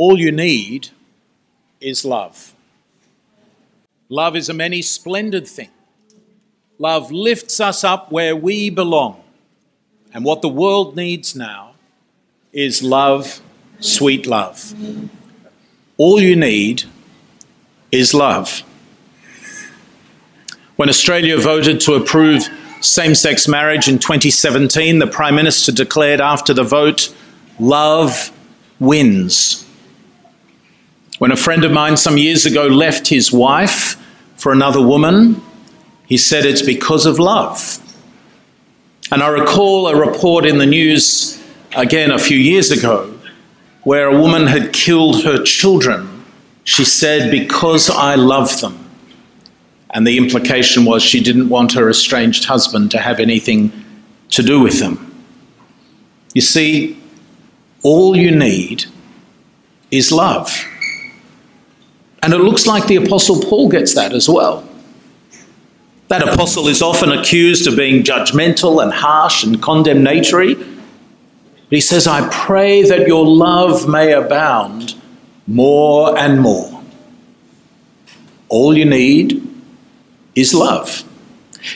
all you need is love. Love is a many splendid thing. Love lifts us up where we belong. And what the world needs now is love, sweet love. All you need is love. When Australia voted to approve same sex marriage in 2017, the Prime Minister declared after the vote, Love wins. When a friend of mine some years ago left his wife for another woman, he said it's because of love. And I recall a report in the news again a few years ago where a woman had killed her children. She said, Because I love them. And the implication was she didn't want her estranged husband to have anything to do with them. You see, all you need is love. And it looks like the Apostle Paul gets that as well. That apostle is often accused of being judgmental and harsh and condemnatory. But he says, I pray that your love may abound more and more. All you need is love.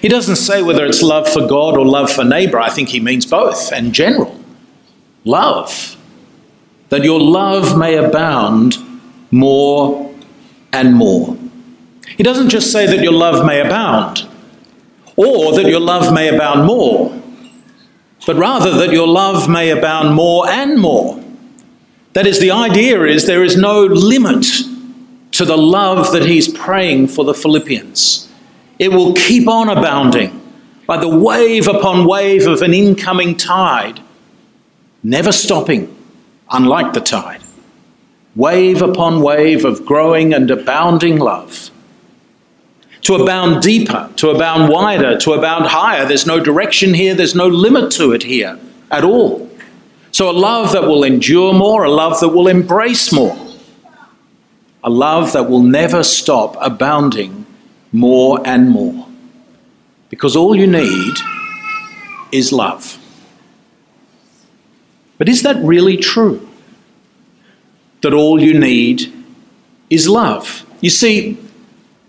He doesn't say whether it's love for God or love for neighbor. I think he means both and general. Love. That your love may abound more and more. He doesn't just say that your love may abound or that your love may abound more, but rather that your love may abound more and more. That is, the idea is there is no limit to the love that he's praying for the Philippians. It will keep on abounding by the wave upon wave of an incoming tide, never stopping, unlike the tide wave upon wave of growing and abounding love. To abound deeper, to abound wider, to abound higher. There's no direction here, there's no limit to it here at all. So, a love that will endure more, a love that will embrace more, a love that will never stop abounding more and more. Because all you need is love. But is that really true? That all you need is love. You see,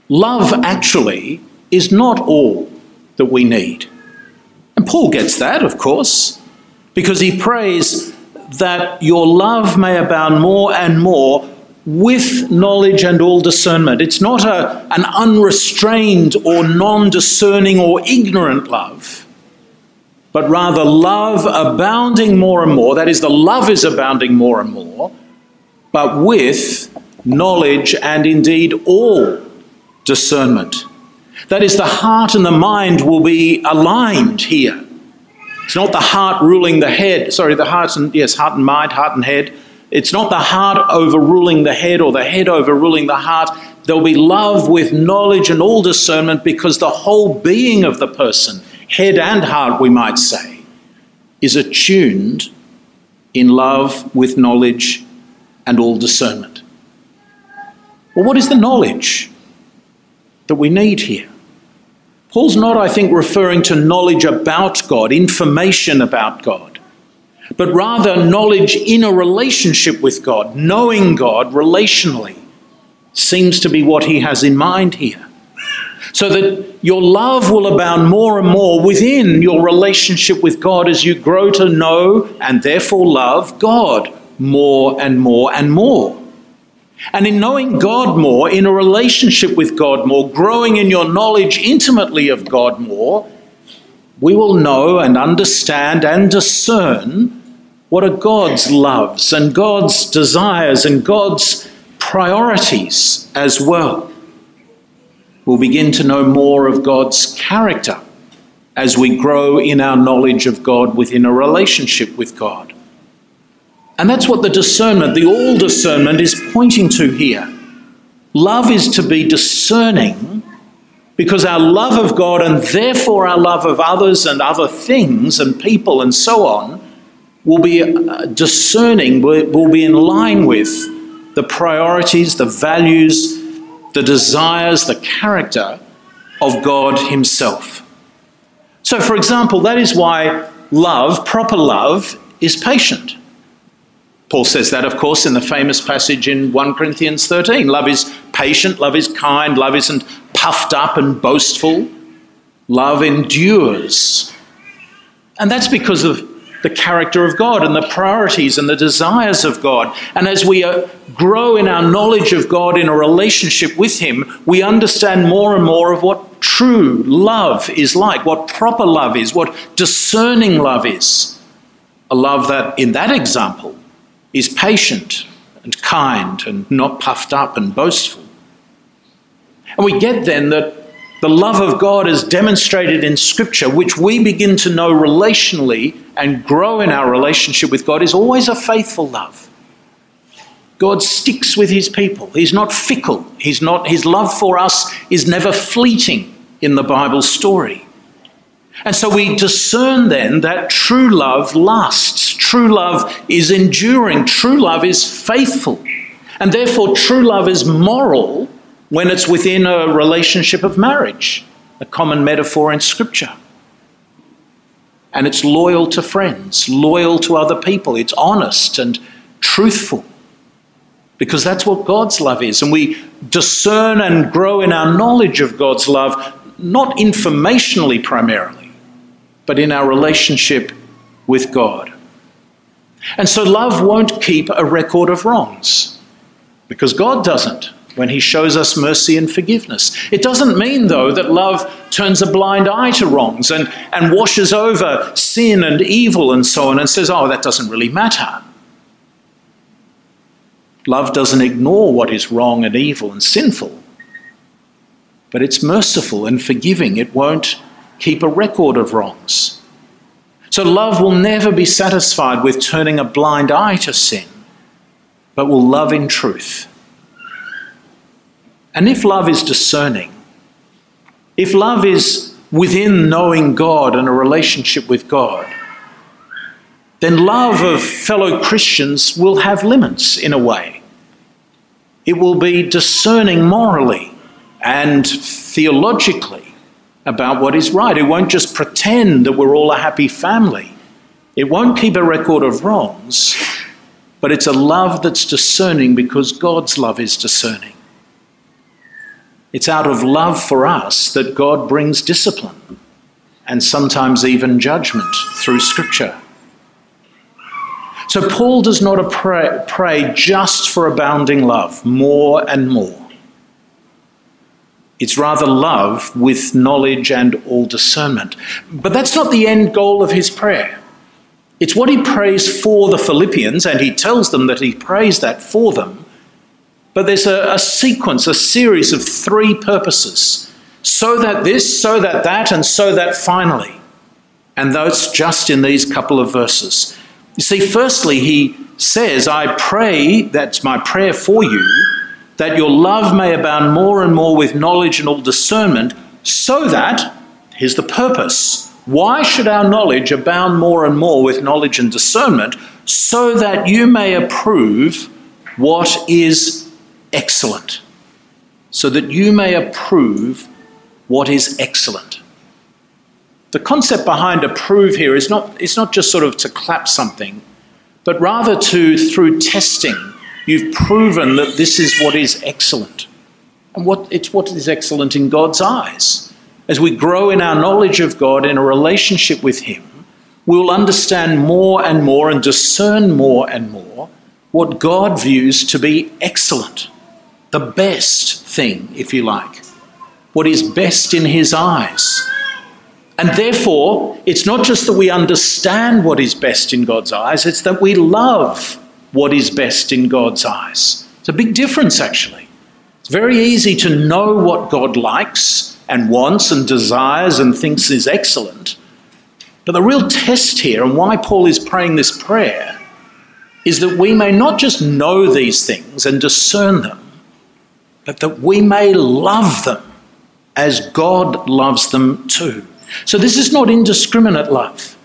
love actually is not all that we need. And Paul gets that, of course, because he prays that your love may abound more and more with knowledge and all discernment. It's not a, an unrestrained or non discerning or ignorant love, but rather love abounding more and more. That is, the love is abounding more and more but with knowledge and indeed all discernment. That is, the heart and the mind will be aligned here. It's not the heart ruling the head. Sorry, the heart and yes, heart and mind, heart and head. It's not the heart overruling the head or the head overruling the heart. There'll be love with knowledge and all discernment because the whole being of the person, head and heart, we might say, is attuned in love with knowledge and all discernment. Well, what is the knowledge that we need here? Paul's not, I think, referring to knowledge about God, information about God, but rather knowledge in a relationship with God, knowing God relationally, seems to be what he has in mind here. So that your love will abound more and more within your relationship with God as you grow to know and therefore love God more and more and more. And in knowing God more, in a relationship with God more, growing in your knowledge intimately of God more, we will know and understand and discern what are God's loves and God's desires and God's priorities as well. We'll begin to know more of God's character as we grow in our knowledge of God within a relationship with God. And that's what the discernment, the all discernment, is pointing to here. Love is to be discerning because our love of God and therefore our love of others and other things and people and so on will be uh, discerning, will be in line with the priorities, the values, the desires, the character of God Himself. So, for example, that is why love, proper love, is patient. Paul says that, of course, in the famous passage in 1 Corinthians 13. Love is patient, love is kind, love isn't puffed up and boastful, love endures. And that's because of the character of God and the priorities and the desires of God. And as we uh, grow in our knowledge of God in a relationship with Him, we understand more and more of what true love is like, what proper love is, what discerning love is. A love that, in that example, is patient and kind and not puffed up and boastful. And we get then that the love of God is demonstrated in Scripture, which we begin to know relationally and grow in our relationship with God, is always a faithful love. God sticks with his people. He's not fickle. He's not, his love for us is never fleeting in the Bible story. And so we discern then that true love lasts. True love is enduring. True love is faithful. And therefore, true love is moral when it's within a relationship of marriage, a common metaphor in Scripture. And it's loyal to friends, loyal to other people, it's honest and truthful. Because that's what God's love is. And we discern and grow in our knowledge of God's love, not informationally primarily, but in our relationship with God. And so love won't keep a record of wrongs, because God doesn't when he shows us mercy and forgiveness. It doesn't mean, though, that love turns a blind eye to wrongs and, and washes over sin and evil and so on and says, oh, that doesn't really matter. Love doesn't ignore what is wrong and evil and sinful, but it's merciful and forgiving. It won't keep a record of wrongs. So, love will never be satisfied with turning a blind eye to sin, but will love in truth and if love is discerning, if love is within knowing God and a relationship with God, then love of fellow Christians will have limits in a way. It will be discerning morally and theologically about what is right. It won't just pretend that we're all a happy family. It won't keep a record of wrongs, but it's a love that's discerning because God's love is discerning. It's out of love for us that God brings discipline and sometimes even judgment through Scripture. So Paul does not pray, just for abounding love, more and more. It's rather love with knowledge and all discernment. But that's not the end goal of his prayer. It's what he prays for the Philippians, and he tells them that he prays that for them but there's a, a sequence, a series of three purposes. So that this, so that that, and so that finally. And that's just in these couple of verses. You see, firstly, he says, I pray, that's my prayer for you, that your love may abound more and more with knowledge and all discernment, so that, here's the purpose. Why should our knowledge abound more and more with knowledge and discernment? So that you may approve what is excellent, so that you may approve what is excellent. The concept behind approve here is not, it's not just sort of to clap something, but rather to, through testing, you've proven that this is what is excellent. And what, it's what is excellent in God's eyes. As we grow in our knowledge of God, in a relationship with Him, we will understand more and more and discern more and more what God views to be excellent the best thing, if you like, what is best in His eyes. And therefore, it's not just that we understand what is best in God's eyes, it's that we love what is best in God's eyes. It's a big difference, actually. It's very easy to know what God likes and wants and desires and thinks is excellent. But the real test here, and why Paul is praying this prayer, is that we may not just know these things and discern them, but that we may love them as God loves them too. So this is not indiscriminate love,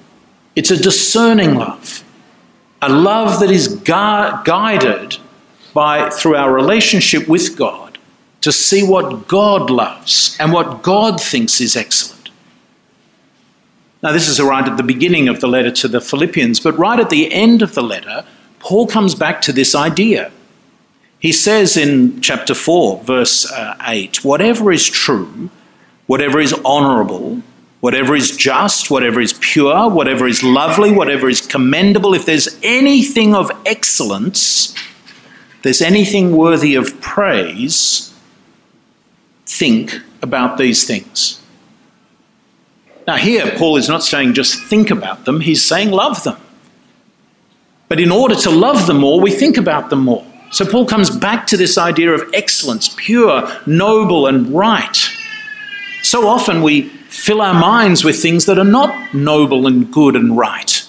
it's a discerning love, a love that is gu- guided by through our relationship with God to see what God loves and what God thinks is excellent. Now, this is right at the beginning of the letter to the Philippians, but right at the end of the letter, Paul comes back to this idea. He says in chapter 4, verse uh, 8, whatever is true, whatever is honourable, whatever is just, whatever is pure, whatever is lovely, whatever is commendable, if there's anything of excellence, there's anything worthy of praise, think about these things. Now, here, Paul is not saying just think about them, he's saying love them. But in order to love them more, we think about them more. So Paul comes back to this idea of excellence, pure, noble, and right. So often we fill our minds with things that are not noble and good and right.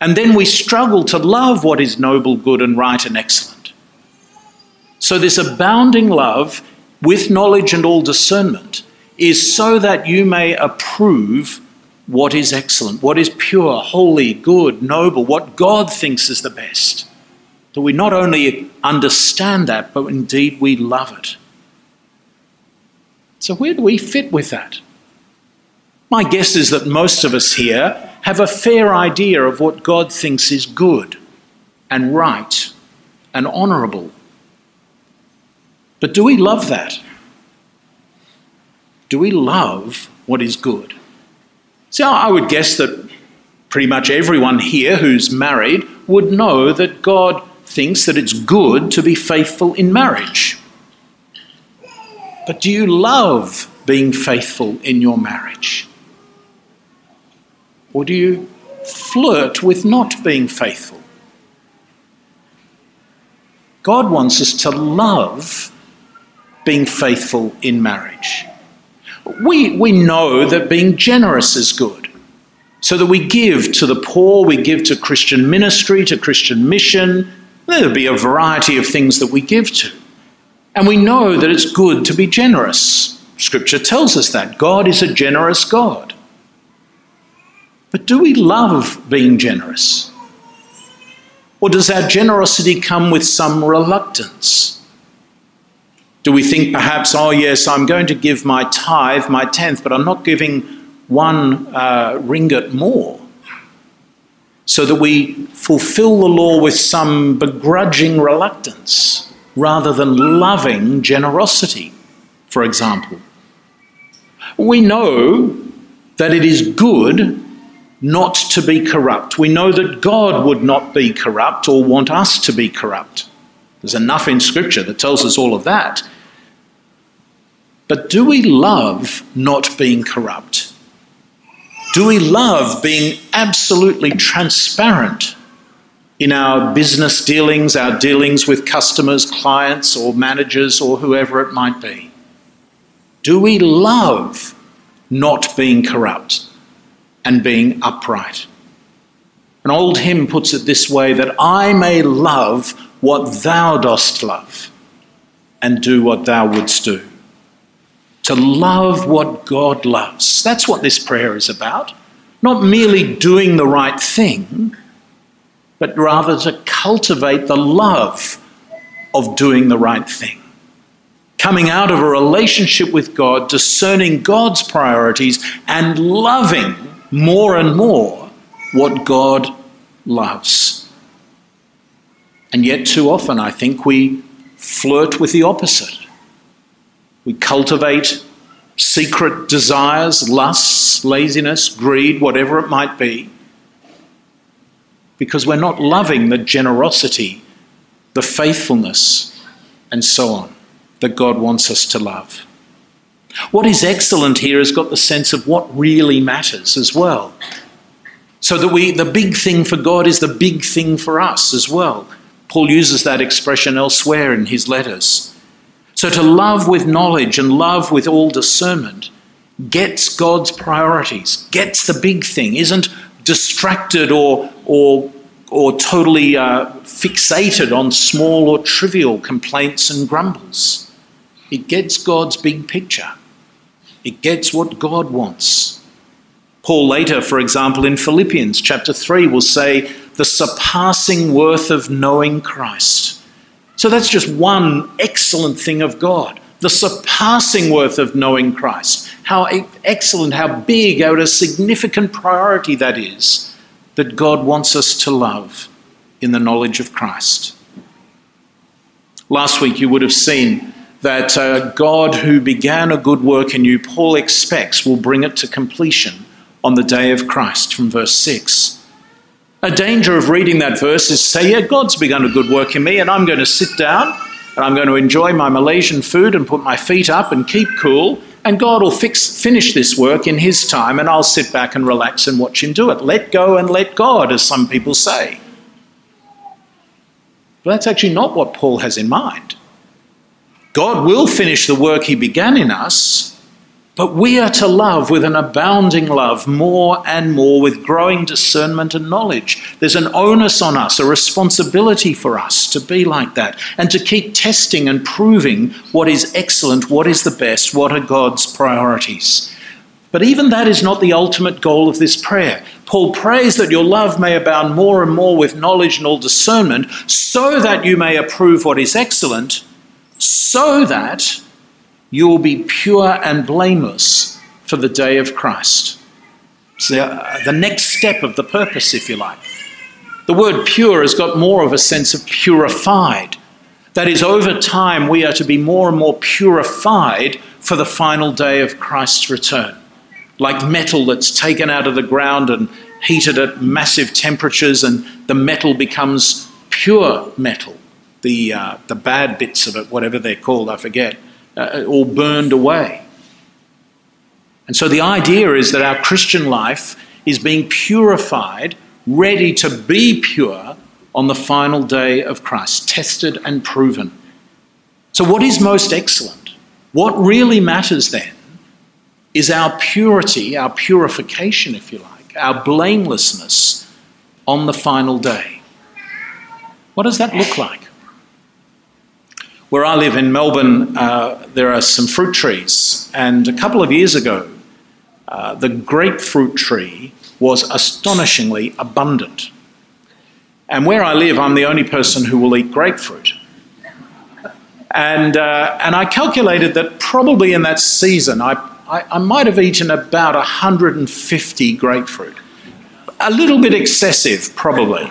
And then we struggle to love what is noble, good, and right and excellent. So, this abounding love with knowledge and all discernment is so that you may approve what is excellent, what is pure, holy, good, noble, what God thinks is the best. That we not only understand that, but indeed we love it. So, where do we fit with that? My guess is that most of us here have a fair idea of what God thinks is good and right and honourable. But do we love that? Do we love what is good? So I would guess that pretty much everyone here who's married would know that God thinks that it's good to be faithful in marriage. But do you love being faithful in your marriage? Or do you flirt with not being faithful? God wants us to love being faithful in marriage. We, we know that being generous is good. So that we give to the poor, we give to Christian ministry, to Christian mission. There'll be a variety of things that we give to. And we know that it's good to be generous. Scripture tells us that. God is a generous God. But do we love being generous? Or does our generosity come with some reluctance? Do we think perhaps, oh, yes, I'm going to give my tithe, my tenth, but I'm not giving one uh, ringgit more? So that we fulfill the law with some begrudging reluctance rather than loving generosity, for example. We know that it is good not to be corrupt. We know that God would not be corrupt or want us to be corrupt. There's enough in Scripture that tells us all of that. But do we love not being corrupt? Do we love being absolutely transparent in our business dealings, our dealings with customers, clients, or managers, or whoever it might be? Do we love not being corrupt? and being upright. An old hymn puts it this way that I may love what thou dost love and do what thou wouldst do. To love what God loves. That's what this prayer is about. Not merely doing the right thing, but rather to cultivate the love of doing the right thing. Coming out of a relationship with God, discerning God's priorities, and loving more and more what God loves. And yet, too often, I think we flirt with the opposite. We cultivate secret desires, lusts, laziness, greed, whatever it might be, because we're not loving the generosity, the faithfulness, and so on that God wants us to love. What is excellent here has got the sense of what really matters as well. So that we the big thing for God is the big thing for us as well. Paul uses that expression elsewhere in his letters. So to love with knowledge and love with all discernment gets God's priorities, gets the big thing, isn't distracted or or or totally uh, fixated on small or trivial complaints and grumbles. It gets God's big picture. It gets what God wants. Paul later, for example, in Philippians chapter 3, will say, the surpassing worth of knowing Christ. So that's just one excellent thing of God. The surpassing worth of knowing Christ. How excellent, how big, how a significant priority that is that God wants us to love. in the knowledge of Christ. Last week, you would have seen that uh, God, who began a good work in you, Paul expects will bring it to completion on the day of Christ, from verse 6. A danger of reading that verse is say, Yeah, God's begun a good work in me, and I'm going to sit down and I'm going to enjoy my Malaysian food and put my feet up and keep cool, and God will fix, finish this work in His time, and I'll sit back and relax and watch Him do it. Let go and let God, as some people say. But that's actually not what Paul has in mind. God will finish the work he began in us, but we are to love with an abounding love more and more with growing discernment and knowledge. There's an onus on us, a responsibility for us to be like that and to keep testing and proving what is excellent, what is the best, what are God's priorities. But even that is not the ultimate goal of this prayer. Paul prays that your love may abound more and more with knowledge and all discernment, so that you may approve what is excellent, so that you will be pure and blameless for the day of Christ. It's the, uh, the next step of the purpose, if you like. The word pure has got more of a sense of purified. That is, over time, we are to be more and more purified for the final day of Christ's return like metal that's taken out of the ground and heated at massive temperatures, and the metal becomes pure metal. The, uh, the bad bits of it, whatever they're called, I forget, uh, all burned away. And so the idea is that our Christian life is being purified, ready to be pure on the final day of Christ, tested and proven. So, what is most excellent? What really matters then is our purity, our purification, if you like, our blamelessness on the final day. What does that look like? Where I live in Melbourne, uh, there are some fruit trees, and a couple of years ago, uh, the grapefruit tree was astonishingly abundant. And where I live, I'm the only person who will eat grapefruit. And, uh, and I calculated that probably in that season, I I, I might have eaten about 150 grapefruit. A little bit excessive, probably.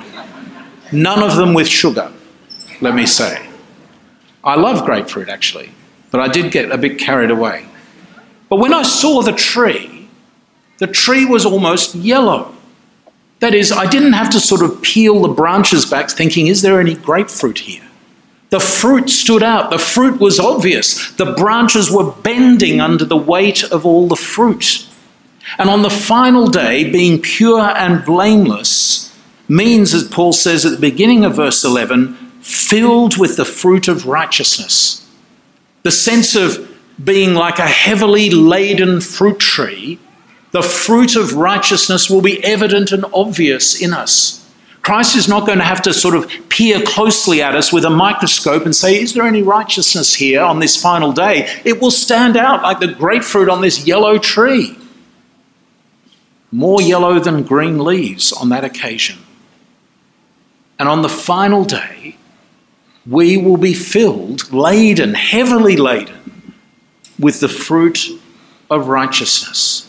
None of them with sugar, let me say. I love grapefruit actually, but I did get a bit carried away. But when I saw the tree, the tree was almost yellow. That is, I didn't have to sort of peel the branches back thinking, is there any grapefruit here? The fruit stood out. The fruit was obvious. The branches were bending under the weight of all the fruit. And on the final day, being pure and blameless means, as Paul says at the beginning of verse 11, filled with the fruit of righteousness. The sense of being like a heavily laden fruit tree, the fruit of righteousness will be evident and obvious in us. Christ is not going to have to sort of peer closely at us with a microscope and say, Is there any righteousness here on this final day? It will stand out like the grapefruit on this yellow tree. More yellow than green leaves on that occasion. And on the final day, we will be filled, laden, heavily laden with the fruit of righteousness.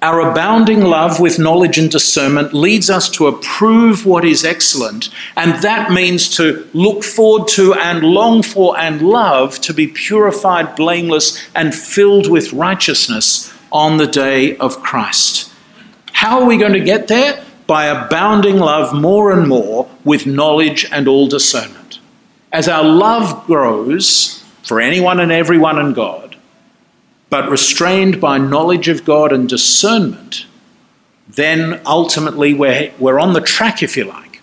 Our abounding love with knowledge and discernment leads us to approve what is excellent, and that means to look forward to and long for and love to be purified, blameless, and filled with righteousness on the day of Christ. How are we going to get there? By abounding love more and more with knowledge and all discernment. As our love grows for anyone and everyone in God, but restrained by knowledge of God and discernment, then ultimately we're, we're on the track, if you like,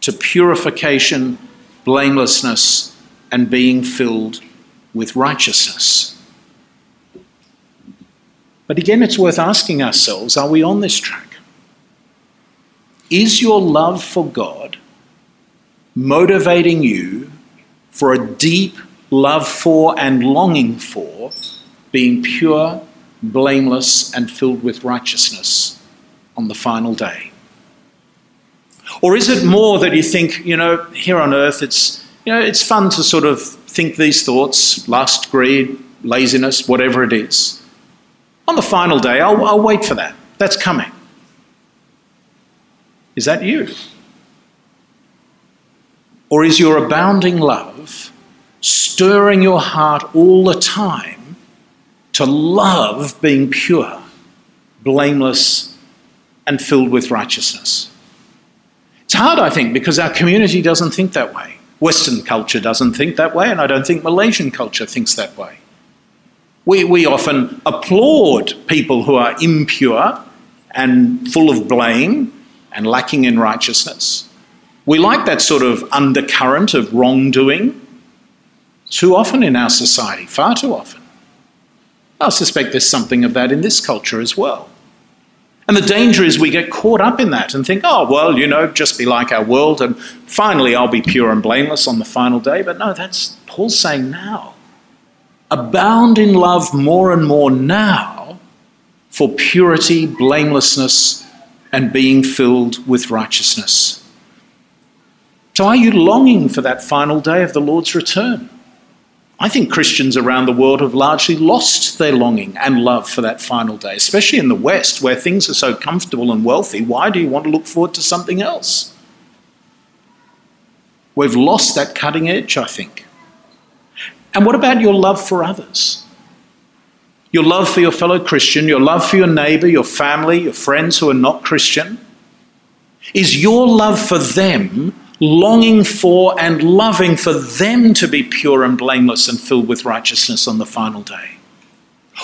to purification, blamelessness, and being filled with righteousness. But again, it's worth asking ourselves are we on this track? Is your love for God motivating you for a deep love for and longing for being pure, blameless, and filled with righteousness on the final day? Or is it more that you think, you know, here on earth it's, you know, it's fun to sort of think these thoughts, lust, greed, laziness, whatever it is. On the final day, I'll, I'll wait for that. That's coming. Is that you? Or is your abounding love stirring your heart all the time to love being pure, blameless, and filled with righteousness? It's hard, I think, because our community doesn't think that way. Western culture doesn't think that way, and I don't think Malaysian culture thinks that way. We, we often applaud people who are impure and full of blame and lacking in righteousness. We like that sort of undercurrent of wrongdoing too often in our society, far too often. I suspect there's something of that in this culture as well. And the danger is we get caught up in that and think, oh, well, you know, just be like our world and finally I'll be pure and blameless on the final day. But no, that's Paul's saying now. Abound in love more and more now for purity, blamelessness, and being filled with righteousness. So, are you longing for that final day of the Lord's return? I think Christians around the world have largely lost their longing and love for that final day, especially in the West where things are so comfortable and wealthy. Why do you want to look forward to something else? We've lost that cutting edge, I think. And what about your love for others? Your love for your fellow Christian, your love for your neighbour, your family, your friends who are not Christian? Is your love for them longing for and loving for them to be pure and blameless and filled with righteousness on the final day?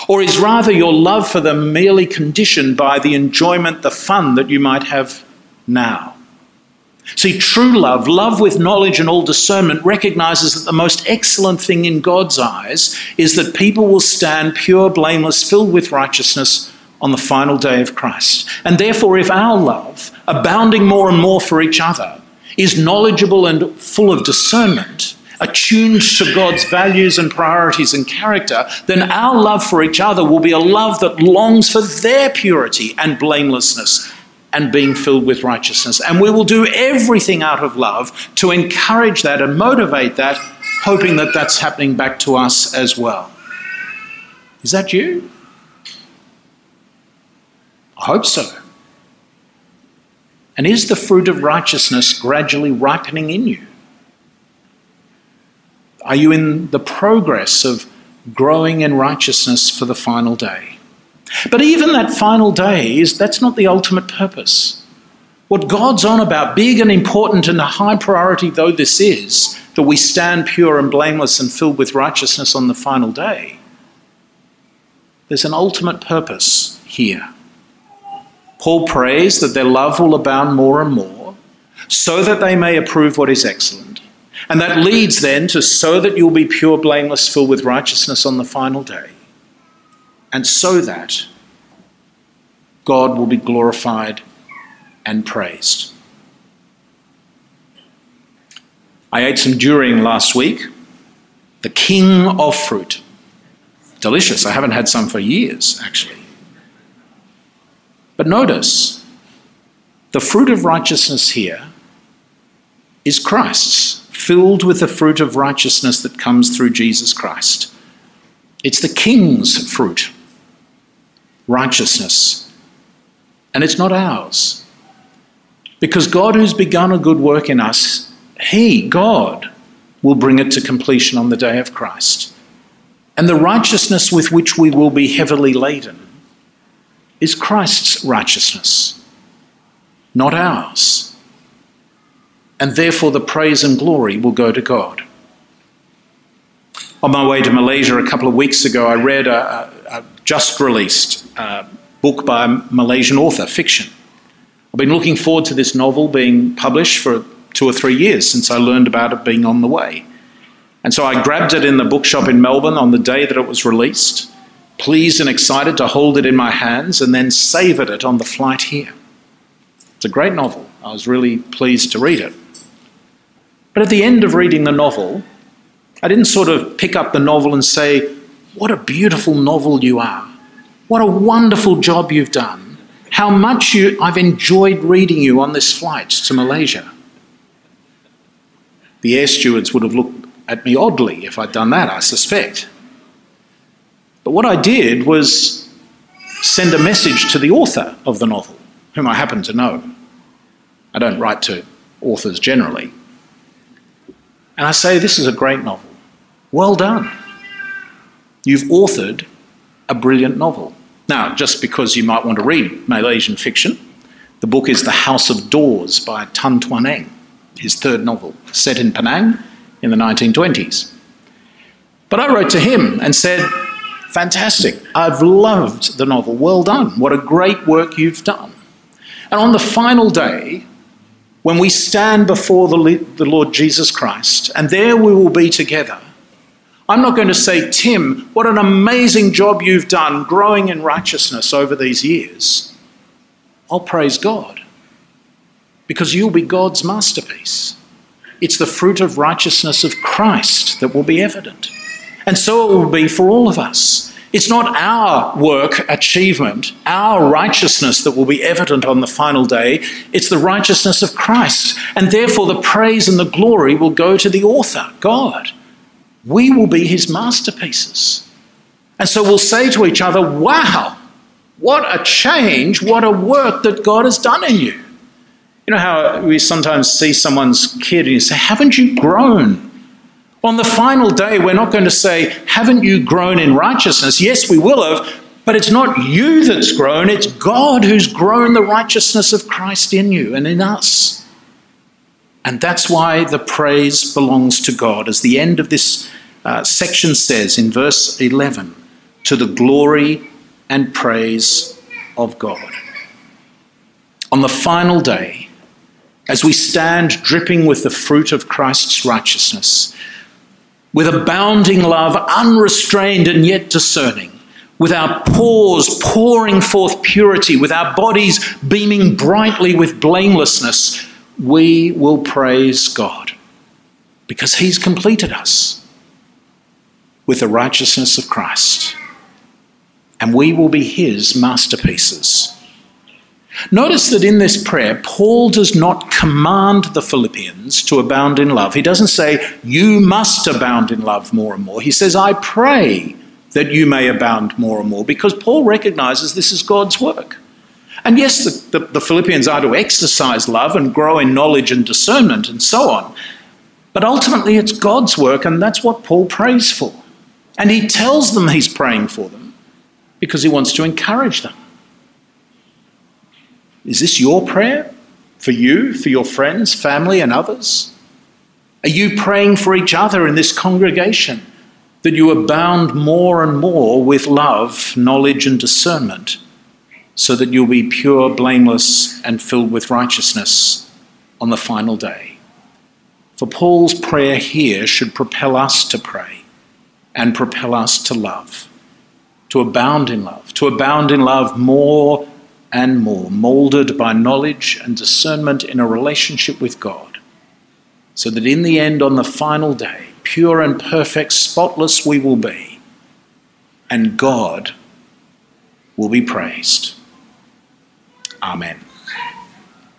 Or is rather your love for them merely conditioned by the enjoyment, the fun that you might have now? See, true love, love with knowledge and all discernment, recognizes that the most excellent thing in God's eyes is that people will stand pure, blameless, filled with righteousness on the final day of Christ. And therefore, if our love, abounding more and more for each other, is knowledgeable and full of discernment, attuned to God's values and priorities and character, then our love for each other will be a love that longs for their purity and blamelessness and being filled with righteousness. And we will do everything out of love to encourage that and motivate that, hoping that that's happening back to us as well. Is that you? I hope so. And is the fruit of righteousness gradually ripening in you? Are you in the progress of growing in righteousness for the final day? But even that final day is that's not the ultimate purpose. What God's on about, big and important and a high priority though this is, that we stand pure and blameless and filled with righteousness on the final day, there's an ultimate purpose here. Paul prays that their love will abound more and more, so that they may approve what is excellent. And that leads then to so that you'll be pure, blameless, filled with righteousness on the final day. And so that God will be glorified and praised. I ate some durian last week, the king of fruit. Delicious. I haven't had some for years, actually. But notice, the fruit of righteousness here is Christ's, filled with the fruit of righteousness that comes through Jesus Christ. It's the king's fruit, righteousness. And it's not ours. Because God, who's begun a good work in us, He, God, will bring it to completion on the day of Christ. And the righteousness with which we will be heavily laden is Christ's righteousness, not ours. And therefore, the praise and glory will go to God. On my way to Malaysia a couple of weeks ago, I read a, a, just released uh, book by a Malaysian author, fiction. I've been looking forward to this novel being published for two or three years since I learned about it being on the way. And so I grabbed it in the bookshop in Melbourne on the day that it was released pleased and excited to hold it in my hands and then savoured it on the flight here. It's a great novel. I was really pleased to read it. But at the end of reading the novel, I didn't sort of pick up the novel and say, What a beautiful novel you are. What a wonderful job you've done. How much you, I've enjoyed reading you on this flight to Malaysia. The air stewards would have looked at me oddly if I'd done that, I suspect. But what I did was send a message to the author of the novel, whom I happen to know. I don't write to authors generally. And I say, This is a great novel. Well done. You've authored a brilliant novel. Now, just because you might want to read Malaysian fiction, the book is The House of Doors by Tan Twan Eng, his third novel, set in Penang in the 1920s. But I wrote to him and said, Fantastic, I've loved the novel, well done, what a great work you've done. And on the final day, when we stand before the, the Lord Jesus Christ, and there we will be together, I'm not going to say, Tim, what an amazing job you've done growing in righteousness over these years. I'll praise God because you'll be God's masterpiece. It's the fruit of righteousness of Christ that will be evident. And so it will be for all of us. It's not our work, achievement, our righteousness that will be evident on the final day. It's the righteousness of Christ. And therefore, the praise and the glory will go to the author, God. We will be his masterpieces. And so we'll say to each other, wow, what a change, what a work that God has done in you. You know how we sometimes see someone's kid and you say, haven't you grown? On the final day, we're not going to say, Haven't you grown in righteousness? Yes, we will have, but it's not you that's grown, it's God who's grown the righteousness of Christ in you and in us. And that's why the praise belongs to God. As the end of this uh, section says in verse 11, to the glory and praise of God. On the final day, as we stand dripping with the fruit of Christ's righteousness, with abounding love, unrestrained and yet discerning, with our pores pouring forth purity, with our bodies beaming brightly with blamelessness, we will praise God because He's completed us with the righteousness of Christ, and we will be His masterpieces. Notice that in this prayer, Paul does not command the Philippians to abound in love. He doesn't say, You must abound in love more and more. He says, I pray that you may abound more and more, because Paul recognizes this is God's work. And yes, the, the, the, Philippians are to exercise love and grow in knowledge and discernment and so on. But ultimately, it's God's work, and that's what Paul prays for. And he tells them he's praying for them because he wants to encourage them. Is this your prayer for you, for your friends, family, and others? Are you praying for each other in this congregation that you abound more and more with love, knowledge, and discernment so that you'll be pure, blameless, and filled with righteousness on the final day? For Paul's prayer here should propel us to pray and propel us to love, to abound in love, to abound in love more and more, molded by knowledge and discernment in a relationship with God, so that in the end, on the final day, pure and perfect, spotless we will be, and God will be praised. Amen.